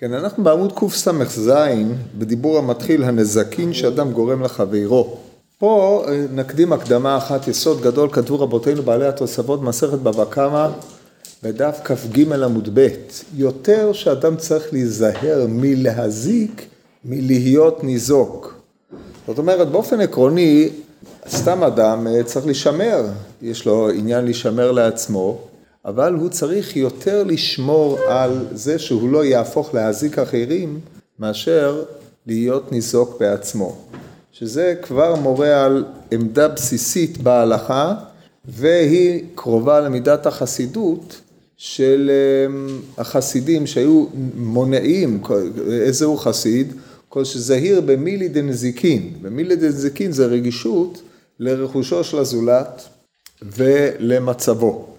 כן, אנחנו בעמוד קס"ז, בדיבור המתחיל, הנזקין שאדם גורם לחברו. פה אה, נקדים הקדמה אחת, יסוד גדול, כתבו רבותינו בעלי התוספות, מסכת בבא קמא, בדף כ"ג עמוד ב', יותר שאדם צריך להיזהר מלהזיק, מלהיות ניזוק. זאת אומרת, באופן עקרוני, סתם אדם אה, צריך להישמר, יש לו עניין להישמר לעצמו, אבל הוא צריך יותר לשמור על זה שהוא לא יהפוך להזיק אחרים, מאשר להיות ניזוק בעצמו. שזה כבר מורה על עמדה בסיסית בהלכה, והיא קרובה למידת החסידות של אמ, החסידים שהיו מונעים, איזה הוא חסיד? כל שזהיר במילי דנזיקין. במילי דנזיקין זה רגישות לרכושו של הזולת ולמצבו.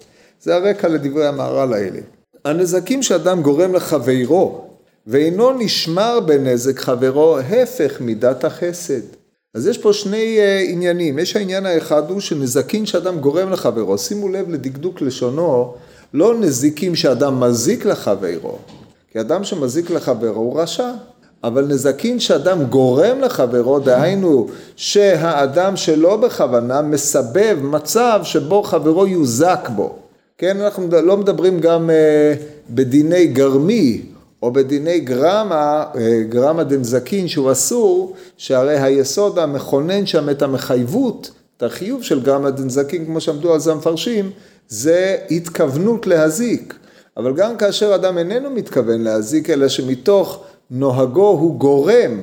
זה הרקע לדברי המהר"ל האלה. הנזקים שאדם גורם לחברו ואינו נשמר בנזק חברו, הפך מידת החסד. אז יש פה שני uh, עניינים, יש העניין האחד הוא שנזקים שאדם גורם לחברו, שימו לב לדקדוק לשונו, לא נזיקים שאדם מזיק לחברו, כי אדם שמזיק לחברו הוא רשע, אבל נזקים שאדם גורם לחברו, דהיינו שהאדם שלא בכוונה מסבב מצב שבו חברו יוזק בו. כן, אנחנו לא מדברים גם אה, בדיני גרמי או בדיני גרמה, אה, גרמה דנזקין שהוא אסור, שהרי היסוד המכונן שם את המחייבות, את החיוב של גרמה דנזקין, כמו שעמדו על זה המפרשים, זה התכוונות להזיק. אבל גם כאשר אדם איננו מתכוון להזיק, אלא שמתוך נוהגו הוא גורם,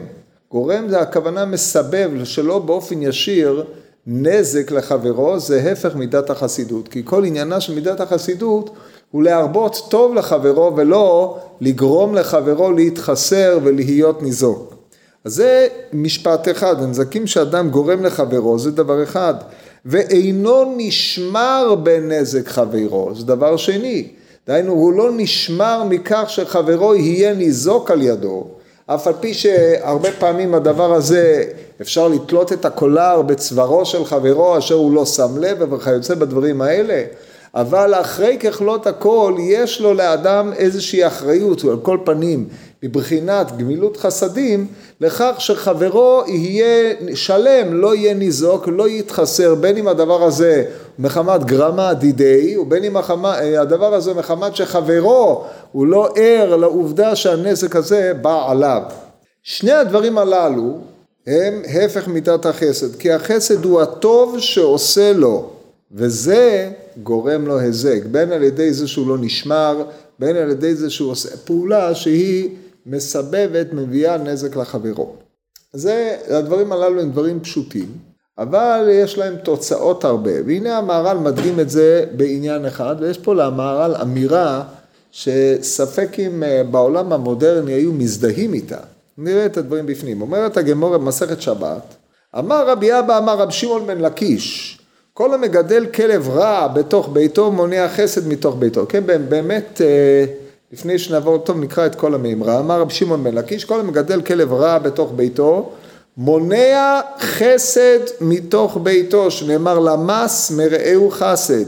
גורם זה הכוונה מסבב, שלא באופן ישיר נזק לחברו, זה הפך מידת החסידות. כי כל עניינה של מידת החסידות הוא להרבות טוב לחברו ולא לגרום לחברו להתחסר ולהיות ניזוק. אז זה משפט אחד, הנזקים שאדם גורם לחברו זה דבר אחד, ואינו נשמר בנזק חברו, זה דבר שני. דהיינו, הוא לא נשמר מכך שחברו יהיה ניזוק על ידו, אף על פי שהרבה פעמים הדבר הזה אפשר לתלות את הקולר בצווארו של חברו אשר הוא לא שם לב וכיוצא בדברים האלה, אבל אחרי ככלות הכל יש לו לאדם איזושהי אחריות, על כל פנים מבחינת גמילות חסדים, לכך שחברו יהיה שלם, לא יהיה ניזוק, לא יתחסר, בין אם הדבר הזה מחמת גרמה דידי, ובין אם הדבר הזה מחמת שחברו הוא לא ער לעובדה שהנזק הזה בא עליו. שני הדברים הללו הם הפך מידת החסד, כי החסד הוא הטוב שעושה לו, וזה גורם לו היזק, בין על ידי זה שהוא לא נשמר, בין על ידי זה שהוא עושה פעולה שהיא מסבבת, מביאה נזק לחברו. זה, הדברים הללו הם דברים פשוטים, אבל יש להם תוצאות הרבה, והנה המהר"ל מדגים את זה בעניין אחד, ויש פה למהר"ל אמירה שספק אם אה, בעולם המודרני היו מזדהים איתה. נראה את הדברים בפנים. אומרת הגמור במסכת שבת, אמר רבי אבא אמר רב שמעון בן לקיש, כל המגדל כלב רע בתוך ביתו מונע חסד מתוך ביתו. כן, באמת, אה, לפני שנעבור טוב נקרא את כל המימרה, אמר רב שמעון בן לקיש, כל המגדל כלב רע בתוך ביתו, מונע חסד מתוך ביתו, שנאמר למס מרעהו חסד,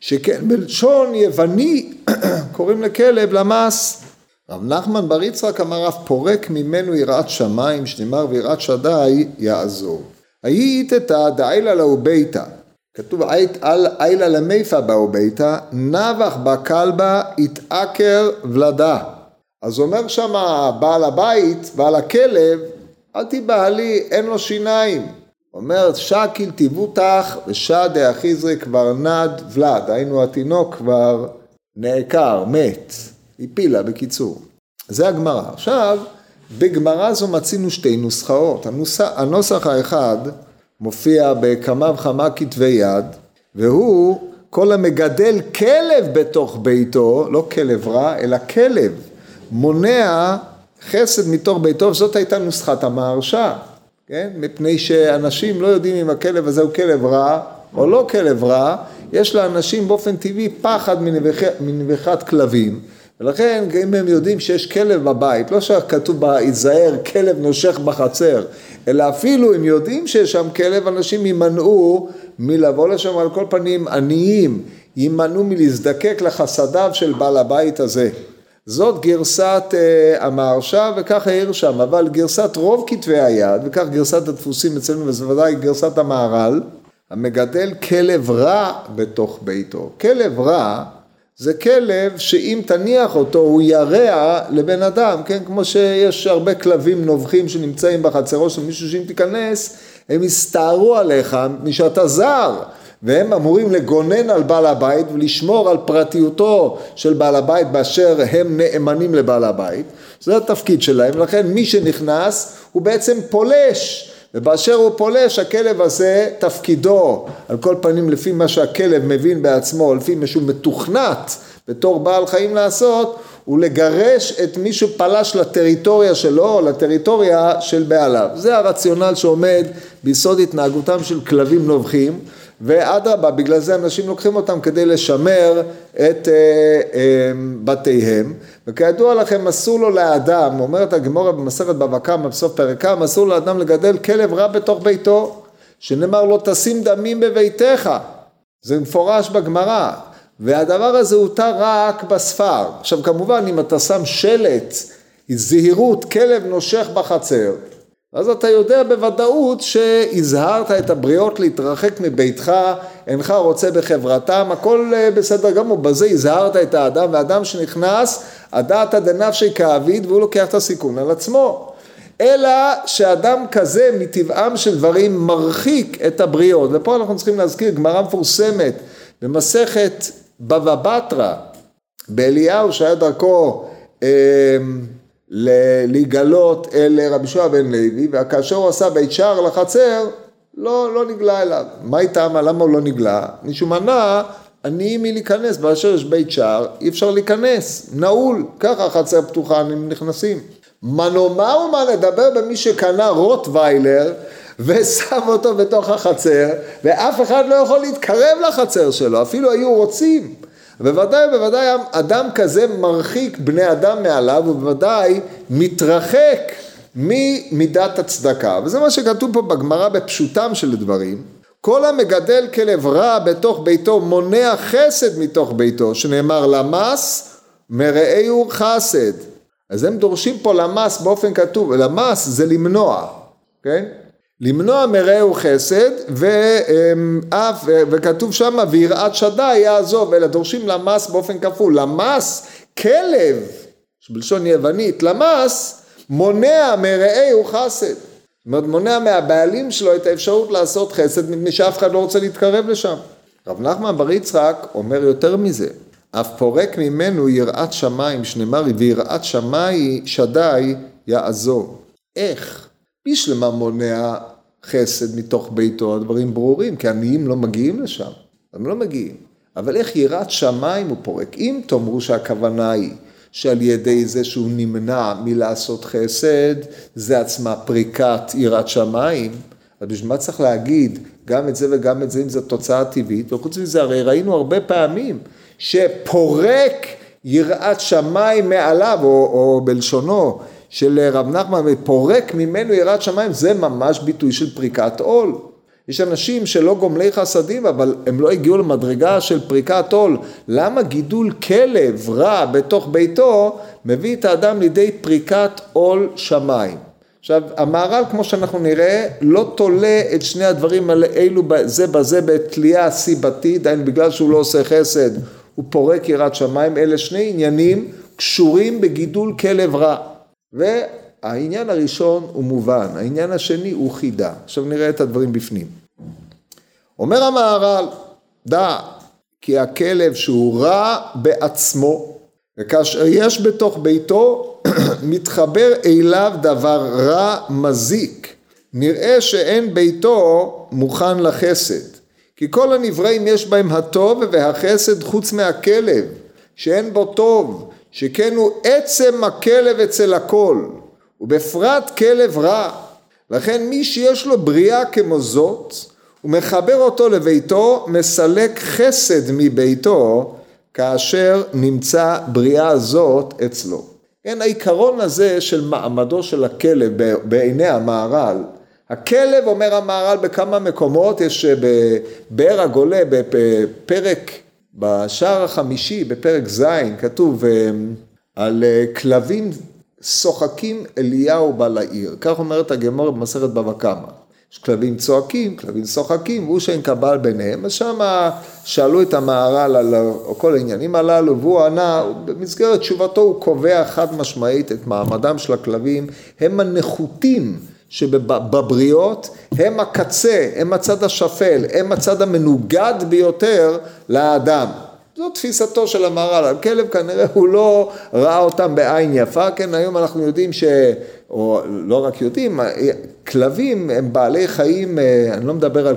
שכן בלשון יווני קוראים לכלב למס. רב נחמן בר יצחק אמר אף פורק ממנו יראת שמיים, שנאמר ויראת שדי יעזור. היית איתתא דאילה לאו ביתה כתוב איילה למיפה באו ביתה, נבח בכלבה יתעקר ולדה. אז אומר שם בעל הבית, בעל הכלב, אל תיבהלי, אין לו שיניים. אומר שקיל תיבותך ושד דאחיזרי כבר נד ולד, היינו התינוק כבר נעקר, מת, הפילה בקיצור. זה הגמרא. עכשיו, בגמרא זו מצינו שתי נוסחאות. הנוסח, הנוסח האחד מופיע בכמה וכמה כתבי יד, והוא כל המגדל כלב בתוך ביתו, לא כלב רע, אלא כלב, מונע חסד מתוך ביתו, וזאת הייתה נוסחת המהרשע, כן? מפני שאנשים לא יודעים אם הכלב הזה הוא כלב רע או לא כלב רע, יש לאנשים באופן טבעי פחד מנביחת כלבים. ולכן אם הם יודעים שיש כלב בבית, לא שכתוב בהיזהר כלב נושך בחצר, אלא אפילו אם יודעים שיש שם כלב, אנשים יימנעו מלבוא לשם על כל פנים עניים, יימנעו מלהזדקק לחסדיו של בעל הבית הזה. זאת גרסת uh, המהרש"א וכך העיר שם, אבל גרסת רוב כתבי היד, וכך גרסת הדפוסים אצלנו, וזה ודאי גרסת המהר"ל, המגדל כלב רע בתוך ביתו. כלב רע זה כלב שאם תניח אותו הוא ירע לבן אדם, כן? כמו שיש הרבה כלבים נובחים שנמצאים בחצרו של מישהו שאם תיכנס הם יסתערו עליך משאתה זר והם אמורים לגונן על בעל הבית ולשמור על פרטיותו של בעל הבית באשר הם נאמנים לבעל הבית זה התפקיד שלהם לכן מי שנכנס הוא בעצם פולש ובאשר הוא פולש הכלב הזה תפקידו על כל פנים לפי מה שהכלב מבין בעצמו לפי מה שהוא מתוכנת בתור בעל חיים לעשות הוא לגרש את מי שפלש לטריטוריה שלו לטריטוריה של בעליו. זה הרציונל שעומד ביסוד התנהגותם של כלבים נובחים ואדרבה, בגלל זה אנשים לוקחים אותם כדי לשמר את אה, אה, בתיהם, וכידוע לכם אסור לו לאדם, אומרת הגמורה במסכת בבא קמא בסוף פרק כמה, אסור לאדם לגדל כלב רע בתוך ביתו, שנאמר לו תשים דמים בביתך, זה מפורש בגמרא, והדבר הזה הותר רק בספר. עכשיו כמובן אם אתה שם שלט, זהירות, כלב נושך בחצר, אז אתה יודע בוודאות שהזהרת את הבריות להתרחק מביתך, אינך רוצה בחברתם, הכל אה, בסדר גמור, בזה הזהרת את האדם, ואדם שנכנס, הדעתא דנפשי כאביד והוא לוקח את הסיכון על עצמו. אלא שאדם כזה מטבעם של דברים מרחיק את הבריות, ופה אנחנו צריכים להזכיר גמרא מפורסמת במסכת בבא בתרא, באליהו שהיה דרכו אה, להיגלות אל רבי שועה בן לוי, וכאשר הוא עשה בית שער לחצר, לא, לא נגלה אליו. מה איתם? למה הוא לא נגלה? מישהו מנע עניים מלהיכנס, באשר יש בית שער, אי אפשר להיכנס, נעול, ככה החצר פתוחה, הם נכנסים. מה נאמר ומה נדבר במי שקנה רוטוויילר ושם אותו בתוך החצר, ואף אחד לא יכול להתקרב לחצר שלו, אפילו היו רוצים. בוודאי בוודאי אדם כזה מרחיק בני אדם מעליו ובוודאי מתרחק ממידת הצדקה. וזה מה שכתוב פה בגמרא בפשוטם של דברים. כל המגדל כלב רע בתוך ביתו מונע חסד מתוך ביתו שנאמר למס מרעהו חסד. אז הם דורשים פה למס באופן כתוב למס זה למנוע כן למנוע מרעהו חסד ואף וכתוב שם ויראת שדי יעזוב אלא דורשים למס באופן כפול. למס כלב בלשון יוונית למס מונע מרעהו חסד. זאת אומרת מונע מהבעלים שלו את האפשרות לעשות חסד מפני שאף אחד לא רוצה להתקרב לשם. רב נחמן בר יצחק אומר יותר מזה אף פורק ממנו יראת שמיים שנאמר ויראת שמי שדי יעזוב איך בשלמה מונע חסד מתוך ביתו, הדברים ברורים, כי עניים לא מגיעים לשם, הם לא מגיעים. אבל איך יראת שמיים הוא פורק? אם תאמרו שהכוונה היא שעל ידי זה שהוא נמנע מלעשות חסד, זה עצמה פריקת יראת שמיים, אז בשביל מה צריך להגיד גם את זה וגם את זה אם זו תוצאה טבעית? וחוץ מזה הרי ראינו הרבה פעמים שפורק יראת שמיים מעליו, או, או בלשונו, של רב נחמן ופורק ממנו יראת שמיים זה ממש ביטוי של פריקת עול. יש אנשים שלא גומלי חסדים אבל הם לא הגיעו למדרגה של פריקת עול. למה גידול כלב רע בתוך ביתו מביא את האדם לידי פריקת עול שמיים? עכשיו המהר"ל כמו שאנחנו נראה לא תולה את שני הדברים האלו זה בזה בתלייה סיבתית, דהיינו בגלל שהוא לא עושה חסד הוא פורק יראת שמיים, אלה שני עניינים קשורים בגידול כלב רע. והעניין הראשון הוא מובן, העניין השני הוא חידה. עכשיו נראה את הדברים בפנים. אומר המהר"ל, דע כי הכלב שהוא רע בעצמו, וכאשר יש בתוך ביתו, מתחבר אליו דבר רע מזיק. נראה שאין ביתו מוכן לחסד. כי כל הנבראים יש בהם הטוב והחסד חוץ מהכלב, שאין בו טוב, שכן הוא עצם הכלב אצל הכל, ובפרט כלב רע. לכן מי שיש לו בריאה כמו זאת, הוא מחבר אותו לביתו, מסלק חסד מביתו, כאשר נמצא בריאה זאת אצלו. כן, העיקרון הזה של מעמדו של הכלב בעיני המהר"ל, הכלב אומר המהר"ל בכמה מקומות, יש בבאר הגולה בפרק בשער החמישי, בפרק ז', כתוב על אה, כלבים שוחקים אליהו בא לעיר. כך אומרת הגמור במסכת בבא קמא. יש כלבים צועקים, כלבים שוחקים, והוא שאין קבל ביניהם, אז שמה שאלו את המהר"ל על כל העניינים הללו, והוא ענה, במסגרת תשובתו הוא קובע חד משמעית את מעמדם של הכלבים, הם הנחותים שבבריות, הם הקצה, הם הצד השפל, הם הצד המנוגד ביותר לאדם. זו תפיסתו של המהר"ל, הכלב כנראה הוא לא ראה אותם בעין יפה, כן היום אנחנו יודעים ש... או לא רק יודעים, כלבים הם בעלי חיים, אני לא מדבר על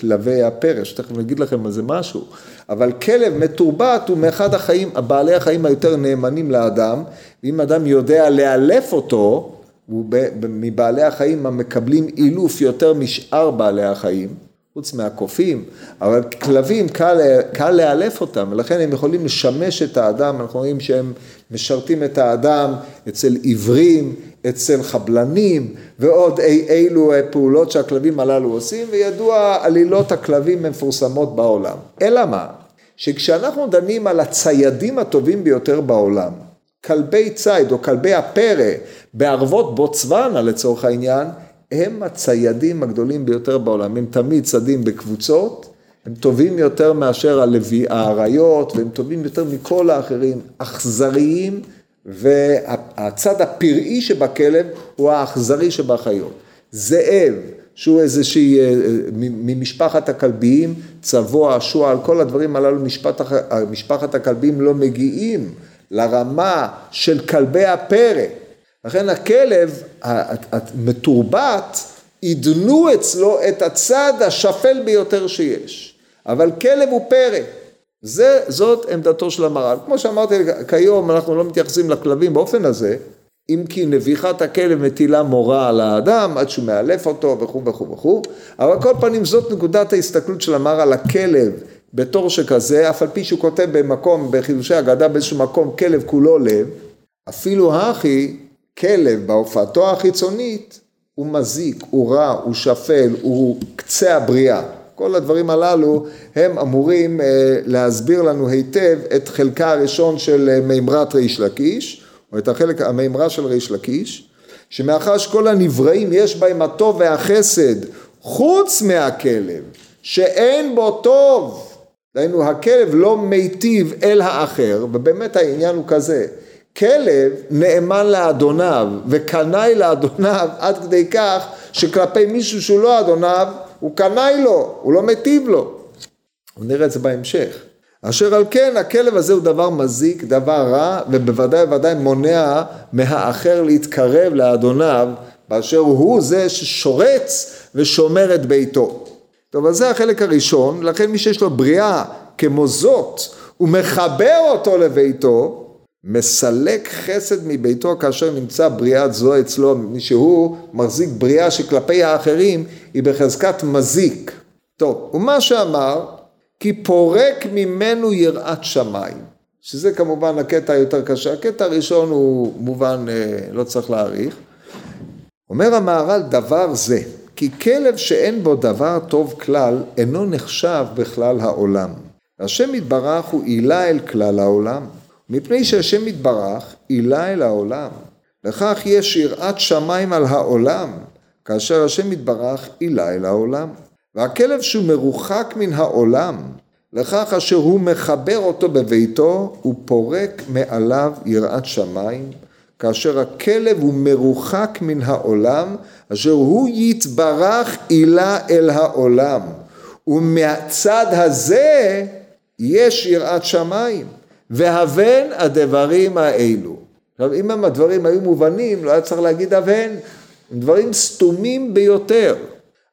כלבי הפרש, תכף אני אגיד לכם על זה משהו, אבל כלב מתורבת הוא מאחד החיים, בעלי החיים היותר נאמנים לאדם, ואם אדם יודע לאלף אותו, הוא מבעלי החיים המקבלים אילוף יותר משאר בעלי החיים, חוץ מהקופים, אבל כלבים קל, קל לאלף אותם, ולכן הם יכולים לשמש את האדם, אנחנו רואים שהם משרתים את האדם אצל עיוורים, אצל חבלנים, ועוד אי אילו פעולות שהכלבים הללו עושים, וידוע עלילות הכלבים מפורסמות בעולם. אלא מה? שכשאנחנו דנים על הציידים הטובים ביותר בעולם, כלבי ציד או כלבי הפרא בערבות בוצואנה לצורך העניין, הם הציידים הגדולים ביותר בעולם, הם תמיד צדים בקבוצות, הם טובים יותר מאשר הלוי, האריות, והם טובים יותר מכל האחרים, אכזריים, והצד הפראי שבכלב הוא האכזרי שבחיות. זאב, שהוא איזושהי, אה, ממשפחת הכלביים, צבוע, שועל, כל הדברים הללו, משפחת הכלביים לא מגיעים לרמה של כלבי הפרא. לכן הכלב המתורבת, עידנו אצלו את הצד השפל ביותר שיש. אבל כלב הוא פרא. זה, זאת עמדתו של המר"ל. כמו שאמרתי, כיום אנחנו לא מתייחסים לכלבים באופן הזה, אם כי נביחת הכלב מטילה מורה על האדם עד שהוא מאלף אותו וכו' וכו' וכו', אבל כל פנים זאת נקודת ההסתכלות של המר"ל, הכלב בתור שכזה, אף על פי שהוא כותב במקום, בחידושי אגדה באיזשהו מקום, כלב כולו לב, אפילו הכי, כלב בהופעתו החיצונית, הוא מזיק, הוא רע, הוא שפל, הוא קצה הבריאה. כל הדברים הללו הם אמורים אה, להסביר לנו היטב את חלקה הראשון של אה, מימרת ריש לקיש, או את החלק, המימרה של ריש לקיש, שמאחר שכל הנבראים יש בהם הטוב והחסד, חוץ מהכלב, שאין בו טוב, דהיינו הכלב לא מיטיב אל האחר, ובאמת העניין הוא כזה, כלב נאמן לאדוניו וקנאי לאדוניו עד כדי כך שכלפי מישהו שהוא לא אדוניו הוא קנאי לו, הוא לא מיטיב לו. נראה את זה בהמשך. אשר על כן הכלב הזה הוא דבר מזיק, דבר רע, ובוודאי ובוודאי מונע מהאחר להתקרב לאדוניו, באשר הוא זה ששורץ ושומר את ביתו. טוב, אז זה החלק הראשון, לכן מי שיש לו בריאה כמו זאת, הוא מחבר אותו לביתו, מסלק חסד מביתו כאשר נמצא בריאת זו אצלו, מפני שהוא מחזיק בריאה שכלפי האחרים היא בחזקת מזיק. טוב, ומה שאמר, כי פורק ממנו יראת שמיים, שזה כמובן הקטע היותר קשה, הקטע הראשון הוא מובן, אה, לא צריך להעריך. אומר המהר"ל דבר זה, כי כלב שאין בו דבר טוב כלל, אינו נחשב בכלל העולם. השם יתברך הוא עילה אל כלל העולם. מפני שהשם יתברך עילה אל העולם. לכך יש יראת שמיים על העולם, כאשר השם יתברך עילה אל העולם. והכלב שהוא מרוחק מן העולם, לכך אשר הוא מחבר אותו בביתו, הוא פורק מעליו יראת שמיים, כאשר הכלב הוא מרוחק מן העולם, אשר הוא יתברך עילה אל העולם. ומהצד הזה יש יראת שמיים. והבן הדברים האלו. עכשיו אם הדברים היו מובנים לא היה צריך להגיד הבן, הם דברים סתומים ביותר.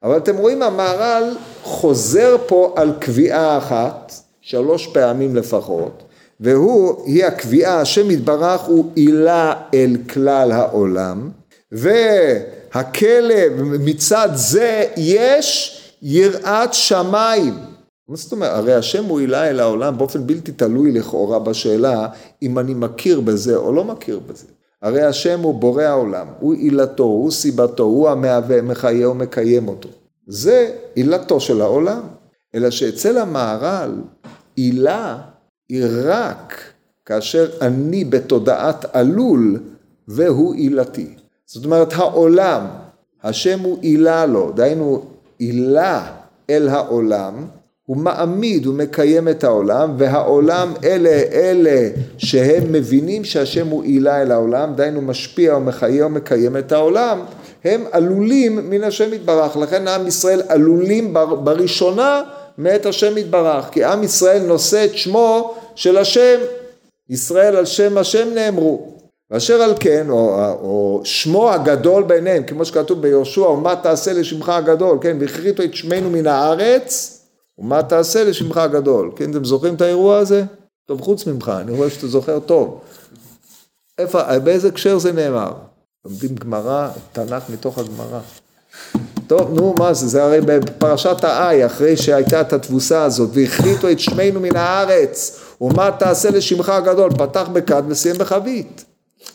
אבל אתם רואים המהר"ל חוזר פה על קביעה אחת, שלוש פעמים לפחות, והוא, היא הקביעה, השם יתברך הוא עילה אל כלל העולם, והכלב מצד זה יש יראת שמיים. מה זאת אומרת? הרי השם הוא עילה אל העולם באופן בלתי תלוי לכאורה בשאלה אם אני מכיר בזה או לא מכיר בזה. הרי השם הוא בורא העולם, הוא עילתו, הוא סיבתו, הוא המהווה, מחיה ומקיים אותו. זה עילתו של העולם. אלא שאצל המהר"ל עילה היא רק כאשר אני בתודעת עלול והוא עילתי. זאת אומרת העולם, השם הוא עילה לו, דהיינו עילה אל העולם, הוא מעמיד, הוא מקיים את העולם, והעולם אלה אלה שהם מבינים שהשם הוא עילה אל העולם, דהיינו משפיע ומחיה ומקיים את העולם, הם עלולים מן השם יתברך, לכן עם ישראל עלולים בראשונה מאת השם יתברך, כי עם ישראל נושא את שמו של השם, ישראל על שם השם נאמרו. ואשר על כן, או, או שמו הגדול ביניהם, כמו שכתוב ביהושע, ומה תעשה לשמך הגדול, כן, והכריתו את שמנו מן הארץ, ומה תעשה לשמך הגדול, כן, אתם זוכרים את האירוע הזה? טוב, חוץ ממך, אני רואה שאתה זוכר טוב. איפה, באיזה הקשר זה נאמר? לומדים גמרא, תנ"ך מתוך הגמרא. טוב, נו, מה זה, זה הרי בפרשת האי, אחרי שהייתה את התבוסה הזאת, והכריתו את שמנו מן הארץ, ומה תעשה לשמך הגדול, פתח בכד וסיים בחבית.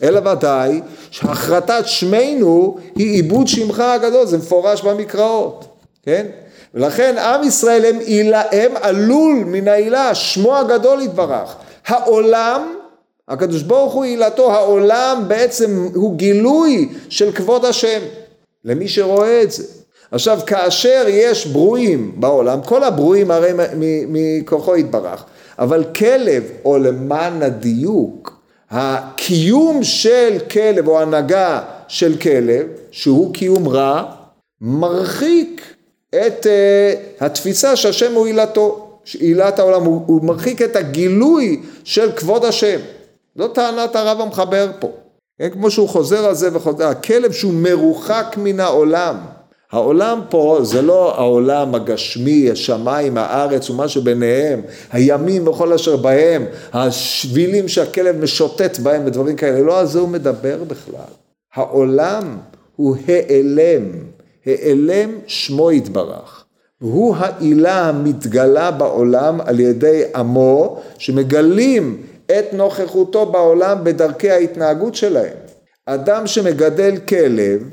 אלא ודאי שהכרתת שמנו היא עיבוד שמך הגדול, זה מפורש במקראות, כן? ולכן עם ישראל הם, עילה, הם עלול מן העילה, שמו הגדול יתברך. העולם, הקדוש ברוך הוא עילתו, העולם בעצם הוא גילוי של כבוד השם, למי שרואה את זה. עכשיו כאשר יש ברואים בעולם, כל הברואים הרי מכוחו יתברך, אבל כלב, או למען הדיוק, הקיום של כלב או הנהגה של כלב, שהוא קיום רע, מרחיק את uh, התפיסה שהשם הוא עילתו, עילת העולם, הוא, הוא מרחיק את הגילוי של כבוד השם. זו טענת הרב המחבר פה. כן, כמו שהוא חוזר על זה וחוזר, הכלב שהוא מרוחק מן העולם. העולם פה זה לא העולם הגשמי, השמיים, הארץ ומה שביניהם, הימים וכל אשר בהם, השבילים שהכלב משוטט בהם ודברים כאלה, לא על זה הוא מדבר בכלל. העולם הוא העלם, העלם שמו יתברך. הוא העילה המתגלה בעולם על ידי עמו, שמגלים את נוכחותו בעולם בדרכי ההתנהגות שלהם. אדם שמגדל כלב,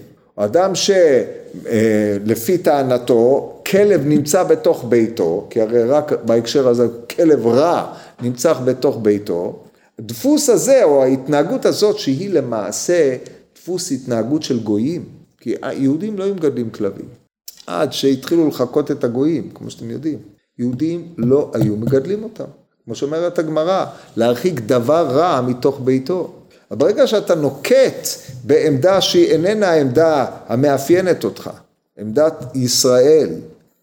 אדם שלפי טענתו כלב נמצא בתוך ביתו, כי הרי רק בהקשר הזה כלב רע נמצא בתוך ביתו, הדפוס הזה או ההתנהגות הזאת שהיא למעשה דפוס התנהגות של גויים, כי היהודים לא היו מגדלים כלבים, עד שהתחילו לחקות את הגויים, כמו שאתם יודעים, יהודים לא היו מגדלים אותם, כמו שאומרת הגמרא, להרחיק דבר רע מתוך ביתו. ברגע שאתה נוקט בעמדה שהיא איננה העמדה המאפיינת אותך, עמדת ישראל,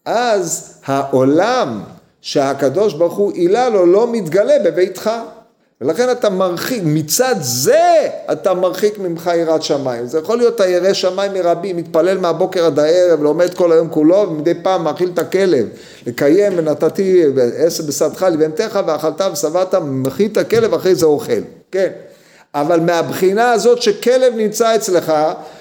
אז העולם שהקדוש ברוך הוא עילה לו לא מתגלה בביתך. ולכן אתה מרחיק, מצד זה אתה מרחיק ממך יראת שמיים. זה יכול להיות אתה ירא שמיים מרבים, מתפלל מהבוקר עד הערב, לומד כל היום כולו, ומדי פעם מאכיל את הכלב. לקיים ונתתי עשר בשדך לבהמתך ואכלת ושבעת, מאכיל את הכלב, אחרי זה אוכל. כן. אבל מהבחינה הזאת שכלב נמצא אצלך,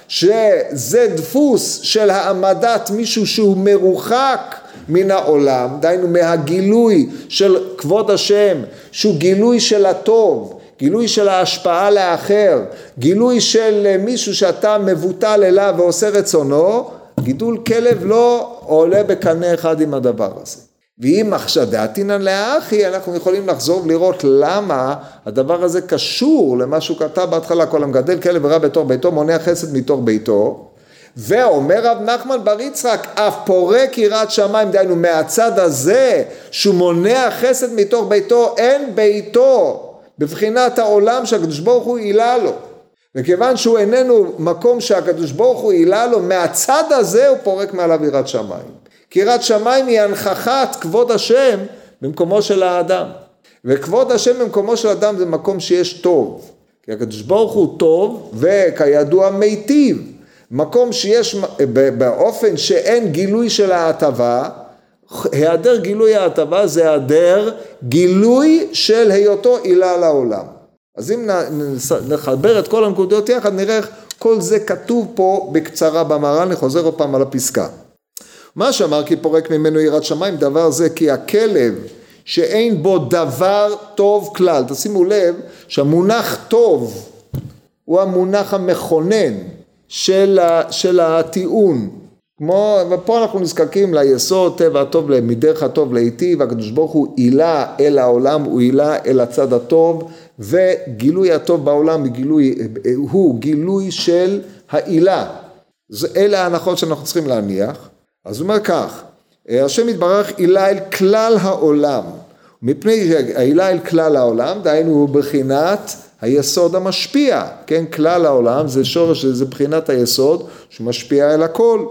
שזה דפוס של העמדת מישהו שהוא מרוחק מן העולם, דהיינו מהגילוי של כבוד השם, שהוא גילוי של הטוב, גילוי של ההשפעה לאחר, גילוי של מישהו שאתה מבוטל אליו ועושה רצונו, גידול כלב לא עולה בקנה אחד עם הדבר הזה. ואם עכשיו דעתינן לאחי, אנחנו יכולים לחזור ולראות למה הדבר הזה קשור למה שהוא כתב בהתחלה, כל המגדל כלב ורע בתוך ביתו, מונע חסד מתוך ביתו. ואומר רב נחמן בר יצחק, אף פורק יראת שמיים, דהיינו מהצד הזה, שהוא מונע חסד מתוך ביתו, אין ביתו בבחינת העולם שהקדוש ברוך הוא העלה לו. וכיוון שהוא איננו מקום שהקדוש ברוך הוא העלה לו, מהצד הזה הוא פורק מעליו יראת שמיים. יראת שמיים היא הנכחת כבוד השם במקומו של האדם. וכבוד השם במקומו של אדם זה מקום שיש טוב. כי הקדוש ברוך הוא טוב וכידוע מיטיב. מקום שיש באופן שאין גילוי של ההטבה, היעדר גילוי ההטבה זה היעדר גילוי של היותו עילה לעולם. אז אם נחבר את כל הנקודות יחד נראה איך כל זה כתוב פה בקצרה במר"ן, אני חוזר עוד פעם על הפסקה. מה שאמר כי פורק ממנו יראת שמיים דבר זה כי הכלב שאין בו דבר טוב כלל, תשימו לב שהמונח טוב הוא המונח המכונן של, ה, של הטיעון כמו, ופה אנחנו נזקקים ליסוד, טבע הטוב, מדרך הטוב להיטיב, הקדוש ברוך הוא עילה אל העולם, הוא עילה אל הצד הטוב, וגילוי הטוב בעולם גילוי, הוא גילוי של העילה. אלה ההנחות שאנחנו צריכים להניח. אז הוא אומר כך, השם יתברך עילה אל כלל העולם, מפני שהעילה אל כלל העולם, דהיינו הוא בחינת היסוד המשפיע, כן, כלל העולם זה שורש, זה בחינת היסוד שמשפיע אל הכל.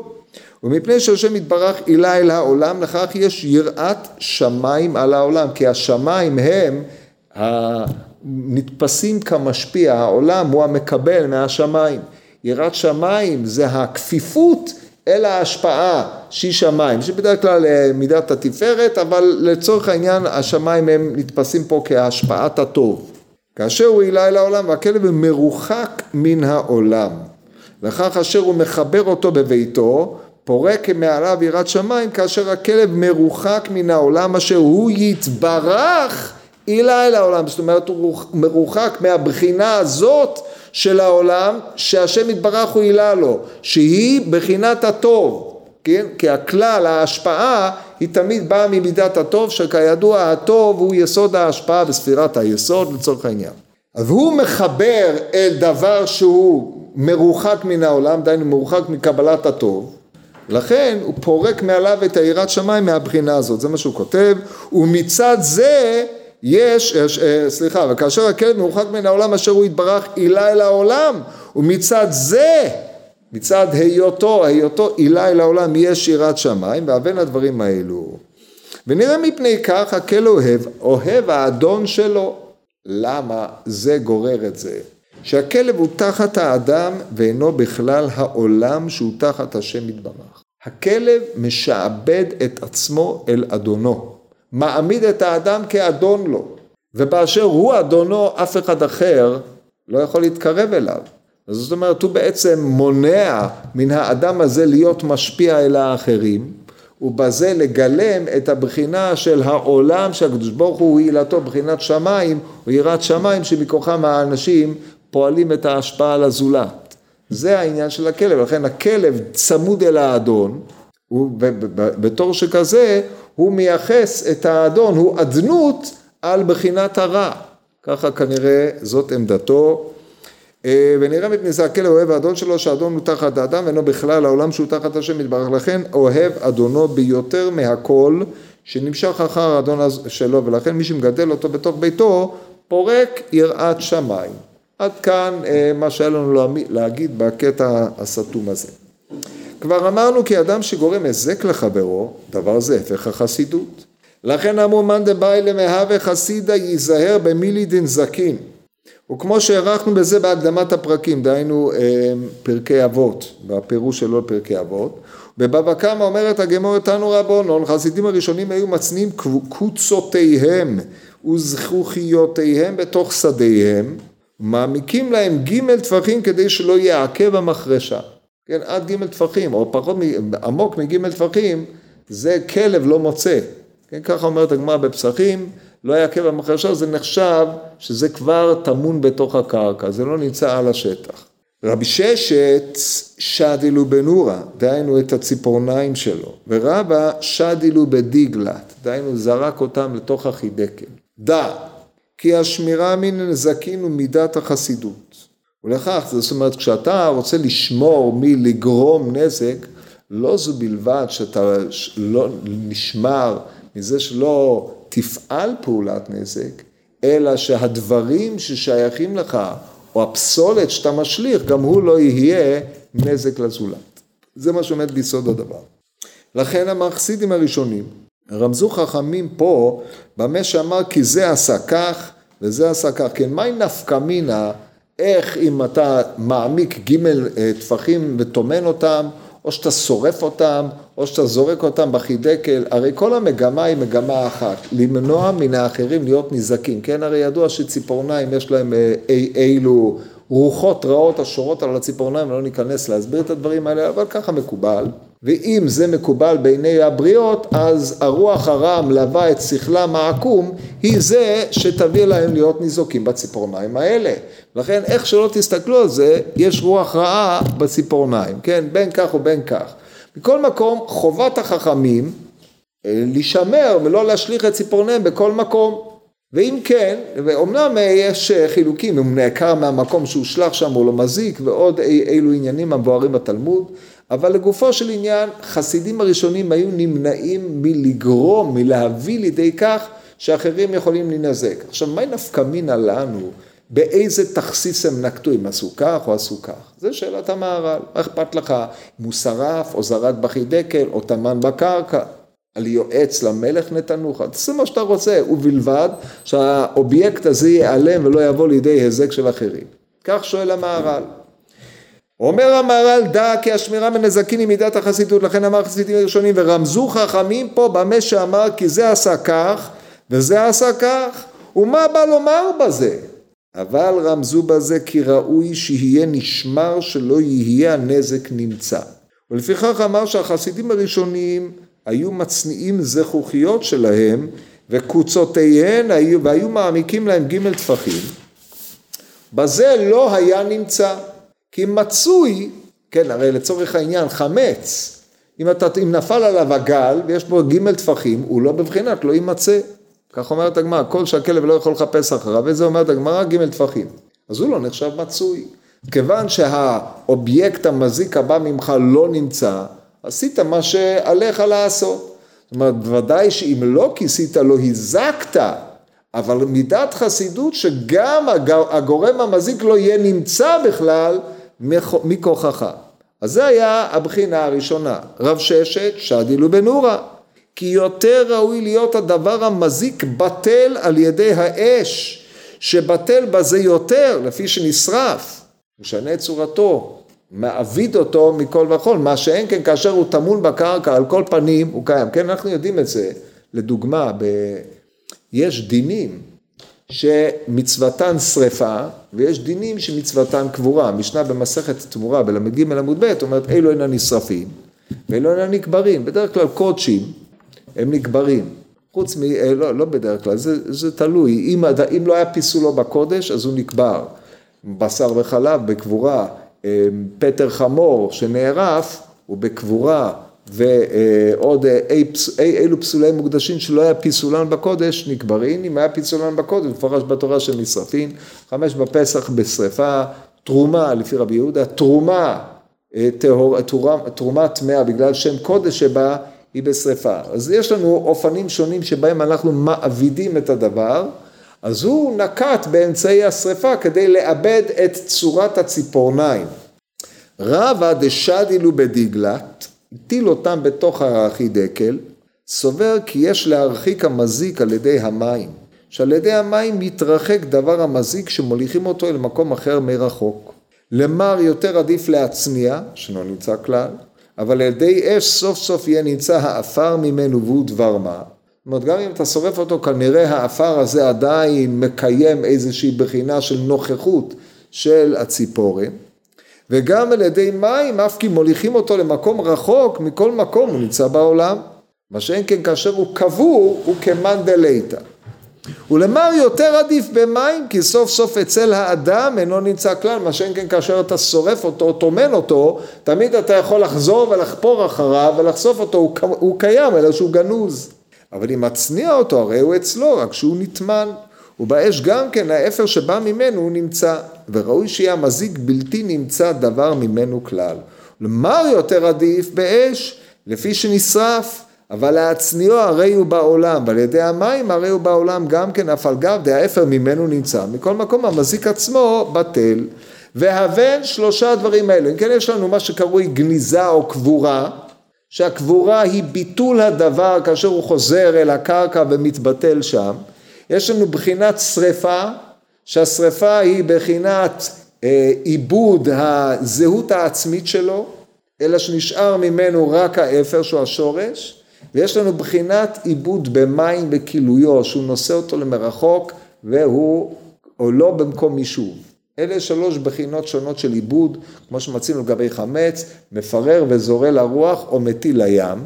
ומפני שהשם יתברך עילה אל העולם, לכך יש יראת שמיים על העולם, כי השמיים הם הנתפסים כמשפיע, העולם הוא המקבל מהשמיים. יראת שמיים זה הכפיפות אל ההשפעה שהיא שמיים, שבדרך כלל אה, מידת התפארת, אבל לצורך העניין השמיים הם נתפסים פה כהשפעת הטוב. כאשר הוא עילה אל העולם והכלב מרוחק מן העולם. לכך אשר הוא מחבר אותו בביתו, פורק מעליו יראת שמיים, כאשר הכלב מרוחק מן העולם אשר הוא יתברך עילה אל העולם. זאת אומרת הוא מרוחק מהבחינה הזאת של העולם שהשם יתברך הוא עילה לו, שהיא בחינת הטוב, כן? כי הכלל, ההשפעה, היא תמיד באה ממידת הטוב, שכידוע הטוב הוא יסוד ההשפעה וספירת היסוד לצורך העניין. אז הוא מחבר אל דבר שהוא מרוחק מן העולם, דהיינו מרוחק מקבלת הטוב, לכן הוא פורק מעליו את היראת שמיים מהבחינה הזאת, זה מה שהוא כותב, ומצד זה יש, אה, אה, סליחה, וכאשר הכלב מרוחק מן העולם אשר הוא יתברך עילה אל העולם, ומצד זה, מצד היותו, היותו עילה אל העולם יש יראת שמיים, והבן הדברים האלו. ונראה מפני כך הכלב אוהב, אוהב האדון שלו. למה זה גורר את זה? שהכלב הוא תחת האדם ואינו בכלל העולם שהוא תחת השם יתברך. הכלב משעבד את עצמו אל אדונו. מעמיד את האדם כאדון לו, ובאשר הוא אדונו אף אחד אחר לא יכול להתקרב אליו. אז זאת אומרת הוא בעצם מונע מן האדם הזה להיות משפיע אל האחרים ובזה לגלם את הבחינה של העולם שהקדוש ברוך הוא עילתו בחינת שמיים או יראת שמיים שמכוחם האנשים פועלים את ההשפעה על הזולת. זה העניין של הכלב, לכן הכלב צמוד אל האדון, ובתור שכזה הוא מייחס את האדון, הוא אדנות על בחינת הרע. ככה כנראה זאת עמדתו. אה, ונראה מפני זה הכלב אוהב האדון שלו שהאדון הוא תחת האדם ואינו בכלל העולם שהוא תחת השם יתברך לכן אוהב אדונו ביותר מהכל שנמשך אחר האדון שלו ולכן מי שמגדל אותו בתוך ביתו פורק יראת שמיים. עד כאן אה, מה שהיה לנו להגיד בקטע הסתום הזה. כבר אמרנו כי אדם שגורם היזק לחברו, דבר זה הפך החסידות. לכן אמרו מאן דבאי למהווה חסידה ייזהר במילי דנזקין. וכמו שהערכנו בזה בהקדמת הפרקים, דהיינו אה, פרקי אבות, בפירוש שלו לפרקי אבות, בבבא קמא אומרת הגמור תנו רבונון, חסידים הראשונים היו מצניעים קוצותיהם וזכוכיותיהם בתוך שדיהם, מעמיקים להם ג' טפחים כדי שלא יעכב המחרשה. כן, עד ג' טפחים, או פחות עמוק מג' טפחים, זה כלב לא מוצא. כן, ככה אומרת הגמרא בפסחים, לא יעכב המחרשה, זה נחשב שזה כבר טמון בתוך הקרקע, זה לא נמצא על השטח. רבי ששת שדילו בנורה, דהיינו את הציפורניים שלו, ורבא שדילו בדיגלת, דהיינו זרק אותם לתוך החידקל. דע, כי השמירה מן נזקין הוא מידת החסידות. ולכך, זאת אומרת, כשאתה רוצה לשמור מלגרום נזק, לא זו בלבד שאתה לא נשמר מזה שלא תפעל פעולת נזק, אלא שהדברים ששייכים לך, או הפסולת שאתה משליך, גם הוא לא יהיה נזק לזולת. זה מה שעומד ביסוד הדבר. לכן המחסידים הראשונים רמזו חכמים פה במה שאמר כי זה עשה כך וזה עשה כך. כן, מהי נפקא מינה איך אם אתה מעמיק ג' אה, טפחים וטומן אותם, או שאתה שורף אותם, או שאתה זורק אותם בחידקל, הרי כל המגמה היא מגמה אחת, למנוע מן האחרים להיות נזקים, כן? הרי ידוע שציפורניים יש להם אה, אי, אילו רוחות רעות השורות על הציפורניים, לא ניכנס להסביר את הדברים האלה, אבל ככה מקובל. ואם זה מקובל בעיני הבריות, אז הרוח הרע המלווה את שכלם העקום, היא זה שתביא להם להיות ניזוקים בציפורניים האלה. לכן איך שלא תסתכלו על זה, יש רוח רעה בציפורניים, כן? בין כך ובין כך. מכל מקום, חובת החכמים אה, לשמר ולא להשליך את ציפורניהם בכל מקום. ואם כן, ואומנם יש חילוקים, אם הוא נעקר מהמקום שהושלך שם הוא לא מזיק, ועוד אילו עניינים המבוארים בתלמוד, אבל לגופו של עניין, חסידים הראשונים היו נמנעים מלגרום, מלהביא לידי כך שאחרים יכולים להינזק. עכשיו, מהי נפקא מינה לנו? באיזה תכסיס הם נקטו, אם עשו כך או עשו כך? זו שאלת המהר"ל. מה אכפת לך אם הוא שרף או זרק בחידקל או טמן בקרקע? על יועץ למלך נתנוך, תעשה מה שאתה רוצה, ובלבד שהאובייקט הזה ייעלם ולא יבוא לידי היזק של אחרים. כך שואל המהר"ל. אומר המהר"ל דע כי השמירה מנזקין היא מידת החסידות לכן אמר חסידים הראשונים ורמזו חכמים פה במה שאמר כי זה עשה כך וזה עשה כך ומה בא לומר בזה אבל רמזו בזה כי ראוי שיהיה נשמר שלא יהיה הנזק נמצא ולפיכך אמר שהחסידים הראשונים היו מצניעים זכוכיות שלהם וקוצותיהן היו, והיו מעמיקים להם ג' טפחים בזה לא היה נמצא כי מצוי, כן, הרי לצורך העניין חמץ, אם, אתה, אם נפל עליו הגל ויש בו ג' טפחים, הוא לא בבחינת לא יימצא. כך אומרת הגמרא, כל שהכלב לא יכול לחפש אחריו, וזה אומרת הגמרא ג' טפחים. אז הוא לא נחשב מצוי. כיוון שהאובייקט המזיק הבא ממך לא נמצא, עשית מה שעליך לעשות. זאת אומרת, בוודאי שאם לא כיסית, לא הזקת, אבל מידת חסידות שגם הגורם המזיק לא יהיה נמצא בכלל, מכוחך. אז זה היה הבחינה הראשונה. רב ששת, שדילו בנורה. כי יותר ראוי להיות הדבר המזיק בטל על ידי האש, שבטל בזה יותר, לפי שנשרף. משנה צורתו, מעביד אותו מכל וכל, מה שאין כן כאשר הוא טמון בקרקע על כל פנים הוא קיים. כן, אנחנו יודעים את זה, לדוגמה, ב... יש דינים שמצוותן שרפה ויש דינים שמצוותן קבורה. המשנה במסכת תמורה בל"ג עמוד ב' אומרת אלו אינם נשרפים ואלו אינם נקברים. בדרך כלל קודשים הם נקברים. חוץ מ... אה, לא, לא בדרך כלל, זה, זה תלוי. אם, אם לא היה פיסולו בקודש אז הוא נקבר. בשר וחלב בקבורה, פטר חמור שנערף הוא בקבורה ועוד אי, אי, אי, אילו פסולי מוקדשים שלא היה פיסולן בקודש נקברין, אם היה פיסולן בקודש מפורש בתורה של נשרפין, חמש בפסח בשרפה, תרומה לפי רבי יהודה, תרומה, אה, טהור, תרומה, תרומה טמאה בגלל שם קודש שבה היא בשרפה. אז יש לנו אופנים שונים שבהם אנחנו מעבידים את הדבר, אז הוא נקט באמצעי השרפה כדי לאבד את צורת הציפורניים. רבא דשדילו בדיגלת הטיל אותם בתוך החידקל, סובר כי יש להרחיק המזיק על ידי המים, שעל ידי המים מתרחק דבר המזיק שמוליכים אותו אל מקום אחר מרחוק. למר יותר עדיף להצניע, שלא נמצא כלל, אבל על ידי אש סוף סוף יהיה נמצא האפר ממנו והוא דבר מה. זאת אומרת, גם אם אתה שורף אותו, כנראה האפר הזה עדיין מקיים איזושהי בחינה של נוכחות של הציפורן. וגם על ידי מים, אף כי מוליכים אותו למקום רחוק, מכל מקום הוא נמצא בעולם. מה שאין כן כאשר הוא קבור, הוא דליתא. ולמר יותר עדיף במים, כי סוף סוף אצל האדם אינו נמצא כלל, מה שאין כן כאשר אתה שורף אותו, טומן אותו, תמיד אתה יכול לחזור ולחפור אחריו ולחשוף אותו, הוא, הוא קיים, אלא שהוא גנוז. אבל אם מצניע אותו, הרי הוא אצלו, רק שהוא נטמן. ובאש גם כן האפר שבא ממנו הוא נמצא, וראוי שיהיה המזיק בלתי נמצא דבר ממנו כלל. למאי יותר עדיף באש, לפי שנשרף, אבל להצניעו הרי הוא בעולם, ועל ידי המים הרי הוא בעולם גם כן, אף על גב דהאפר ממנו נמצא. מכל מקום המזיק עצמו בטל. והווין שלושה הדברים האלה. אם כן יש לנו מה שקרוי גניזה או קבורה, שהקבורה היא ביטול הדבר כאשר הוא חוזר אל הקרקע ומתבטל שם. יש לנו בחינת שריפה, שהשריפה היא בחינת אה, עיבוד הזהות העצמית שלו, אלא שנשאר ממנו רק האפר שהוא השורש, ויש לנו בחינת עיבוד במים בכילויו, שהוא נושא אותו למרחוק והוא או לא במקום יישוב. אלה שלוש בחינות שונות של עיבוד, כמו שמצינו לגבי חמץ, מפרר וזורע לרוח או מטיל לים.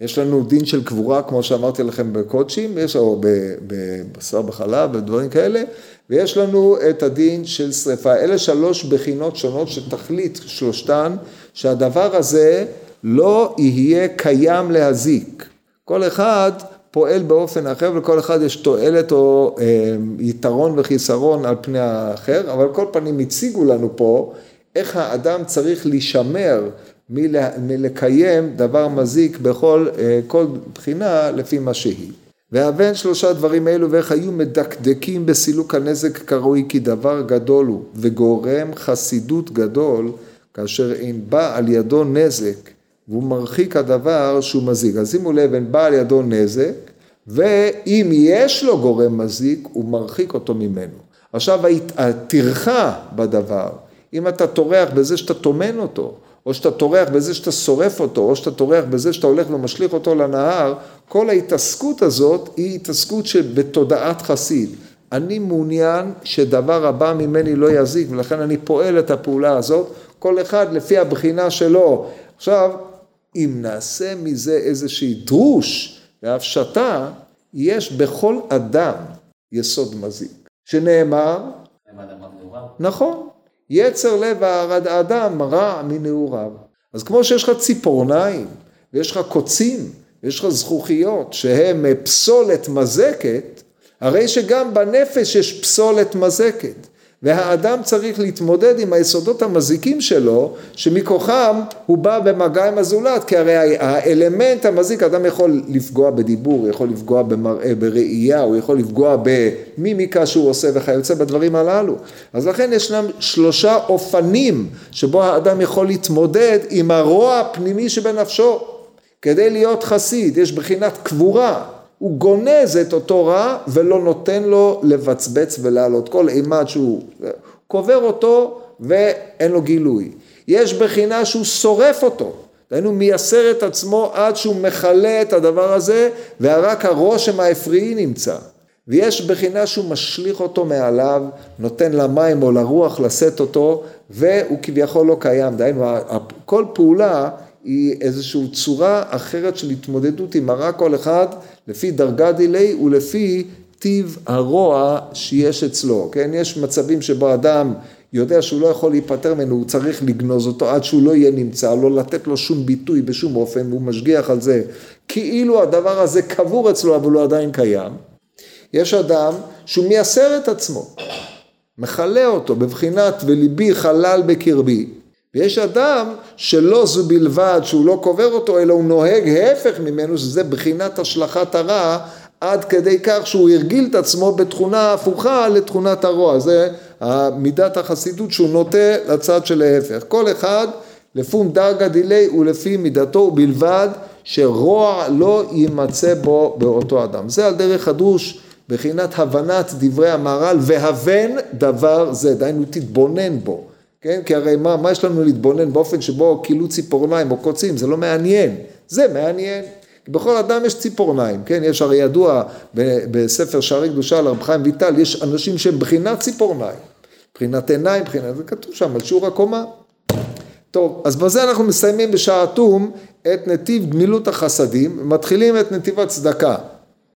יש לנו דין של קבורה, כמו שאמרתי לכם בקודשים, יש, או בבשר בחלב ודברים כאלה, ויש לנו את הדין של שריפה. אלה שלוש בחינות שונות שתכלית שלושתן, שהדבר הזה לא יהיה קיים להזיק. כל אחד פועל באופן אחר ולכל אחד יש תועלת או אה, יתרון וחיסרון על פני האחר, אבל כל פנים הציגו לנו פה איך האדם צריך להישמר מלקיים דבר מזיק בכל אה, כל בחינה לפי מה שהיא. והבן שלושה דברים אלו ואיך היו מדקדקים בסילוק הנזק כראוי כי דבר גדול הוא וגורם חסידות גדול כאשר אין בא על ידו נזק והוא מרחיק הדבר שהוא מזיק. אז שימו לב, אין בא על ידו נזק ואם יש לו גורם מזיק הוא מרחיק אותו ממנו. עכשיו הטרחה בדבר, אם אתה טורח בזה שאתה טומן אותו או שאתה טורח בזה שאתה שורף אותו, או שאתה טורח בזה שאתה הולך ומשליך אותו לנהר, כל ההתעסקות הזאת היא התעסקות שבתודעת חסיד. אני מעוניין שדבר הבא ממני לא יזיק, ולכן אני פועל את הפעולה הזאת, כל אחד לפי הבחינה שלו. עכשיו, אם נעשה מזה איזושהי דרוש והפשטה, יש בכל אדם יסוד מזיק, שנאמר, נכון, יצר לב האדם רע מנעוריו. אז כמו שיש לך ציפורניים, ויש לך קוצים, ויש לך זכוכיות, שהם פסולת מזקת, הרי שגם בנפש יש פסולת מזקת. והאדם צריך להתמודד עם היסודות המזיקים שלו, שמכוחם הוא בא במגע עם הזולת, כי הרי האלמנט המזיק, אדם יכול לפגוע בדיבור, יכול לפגוע במראה, בראייה, הוא יכול לפגוע במימיקה שהוא עושה וכיוצא בדברים הללו. אז לכן ישנם שלושה אופנים שבו האדם יכול להתמודד עם הרוע הפנימי שבנפשו. כדי להיות חסיד, יש בחינת קבורה. הוא גונז את אותו רע ולא נותן לו לבצבץ ולעלות. כל אימת שהוא קובר אותו ואין לו גילוי. יש בחינה שהוא שורף אותו, דהיינו מייסר את עצמו עד שהוא מכלה את הדבר הזה ורק הרושם האפראי נמצא. ויש בחינה שהוא משליך אותו מעליו, נותן למים או לרוח לשאת אותו והוא כביכול לא קיים. דהיינו כל פעולה היא איזושהי צורה אחרת של התמודדות עם הרע כל אחד לפי דרגה דילי ולפי טיב הרוע שיש אצלו, כן? יש מצבים שבו אדם יודע שהוא לא יכול להיפטר ממנו, הוא צריך לגנוז אותו עד שהוא לא יהיה נמצא, לא לתת לו שום ביטוי בשום אופן, והוא משגיח על זה, כאילו הדבר הזה קבור אצלו אבל הוא עדיין קיים. יש אדם שהוא מייסר את עצמו, מכלה אותו בבחינת וליבי חלל בקרבי. ויש אדם שלא זו בלבד שהוא לא קובר אותו, אלא הוא נוהג ההפך ממנו, שזה בחינת השלכת הרע, עד כדי כך שהוא הרגיל את עצמו בתכונה הפוכה לתכונת הרוע. זה מידת החסידות שהוא נוטה לצד של ההפך. כל אחד לפום דרגה דילי ולפי מידתו ובלבד שרוע לא יימצא בו באותו אדם. זה על דרך הדרוש בחינת הבנת דברי המהר"ל והבן דבר זה, דהיינו תתבונן בו. כן? כי הרי מה, מה יש לנו להתבונן באופן שבו כילו ציפורניים או קוצים, זה לא מעניין, זה מעניין. בכל אדם יש ציפורניים, כן? יש הרי ידוע בספר שערי קדושה על רב חיים ויטל, יש אנשים שהם בחינת ציפורניים, בחינת עיניים, בחינת, זה כתוב שם על שיעור הקומה. טוב, אז בזה אנחנו מסיימים בשעה תום את נתיב גמילות החסדים, מתחילים את נתיב הצדקה.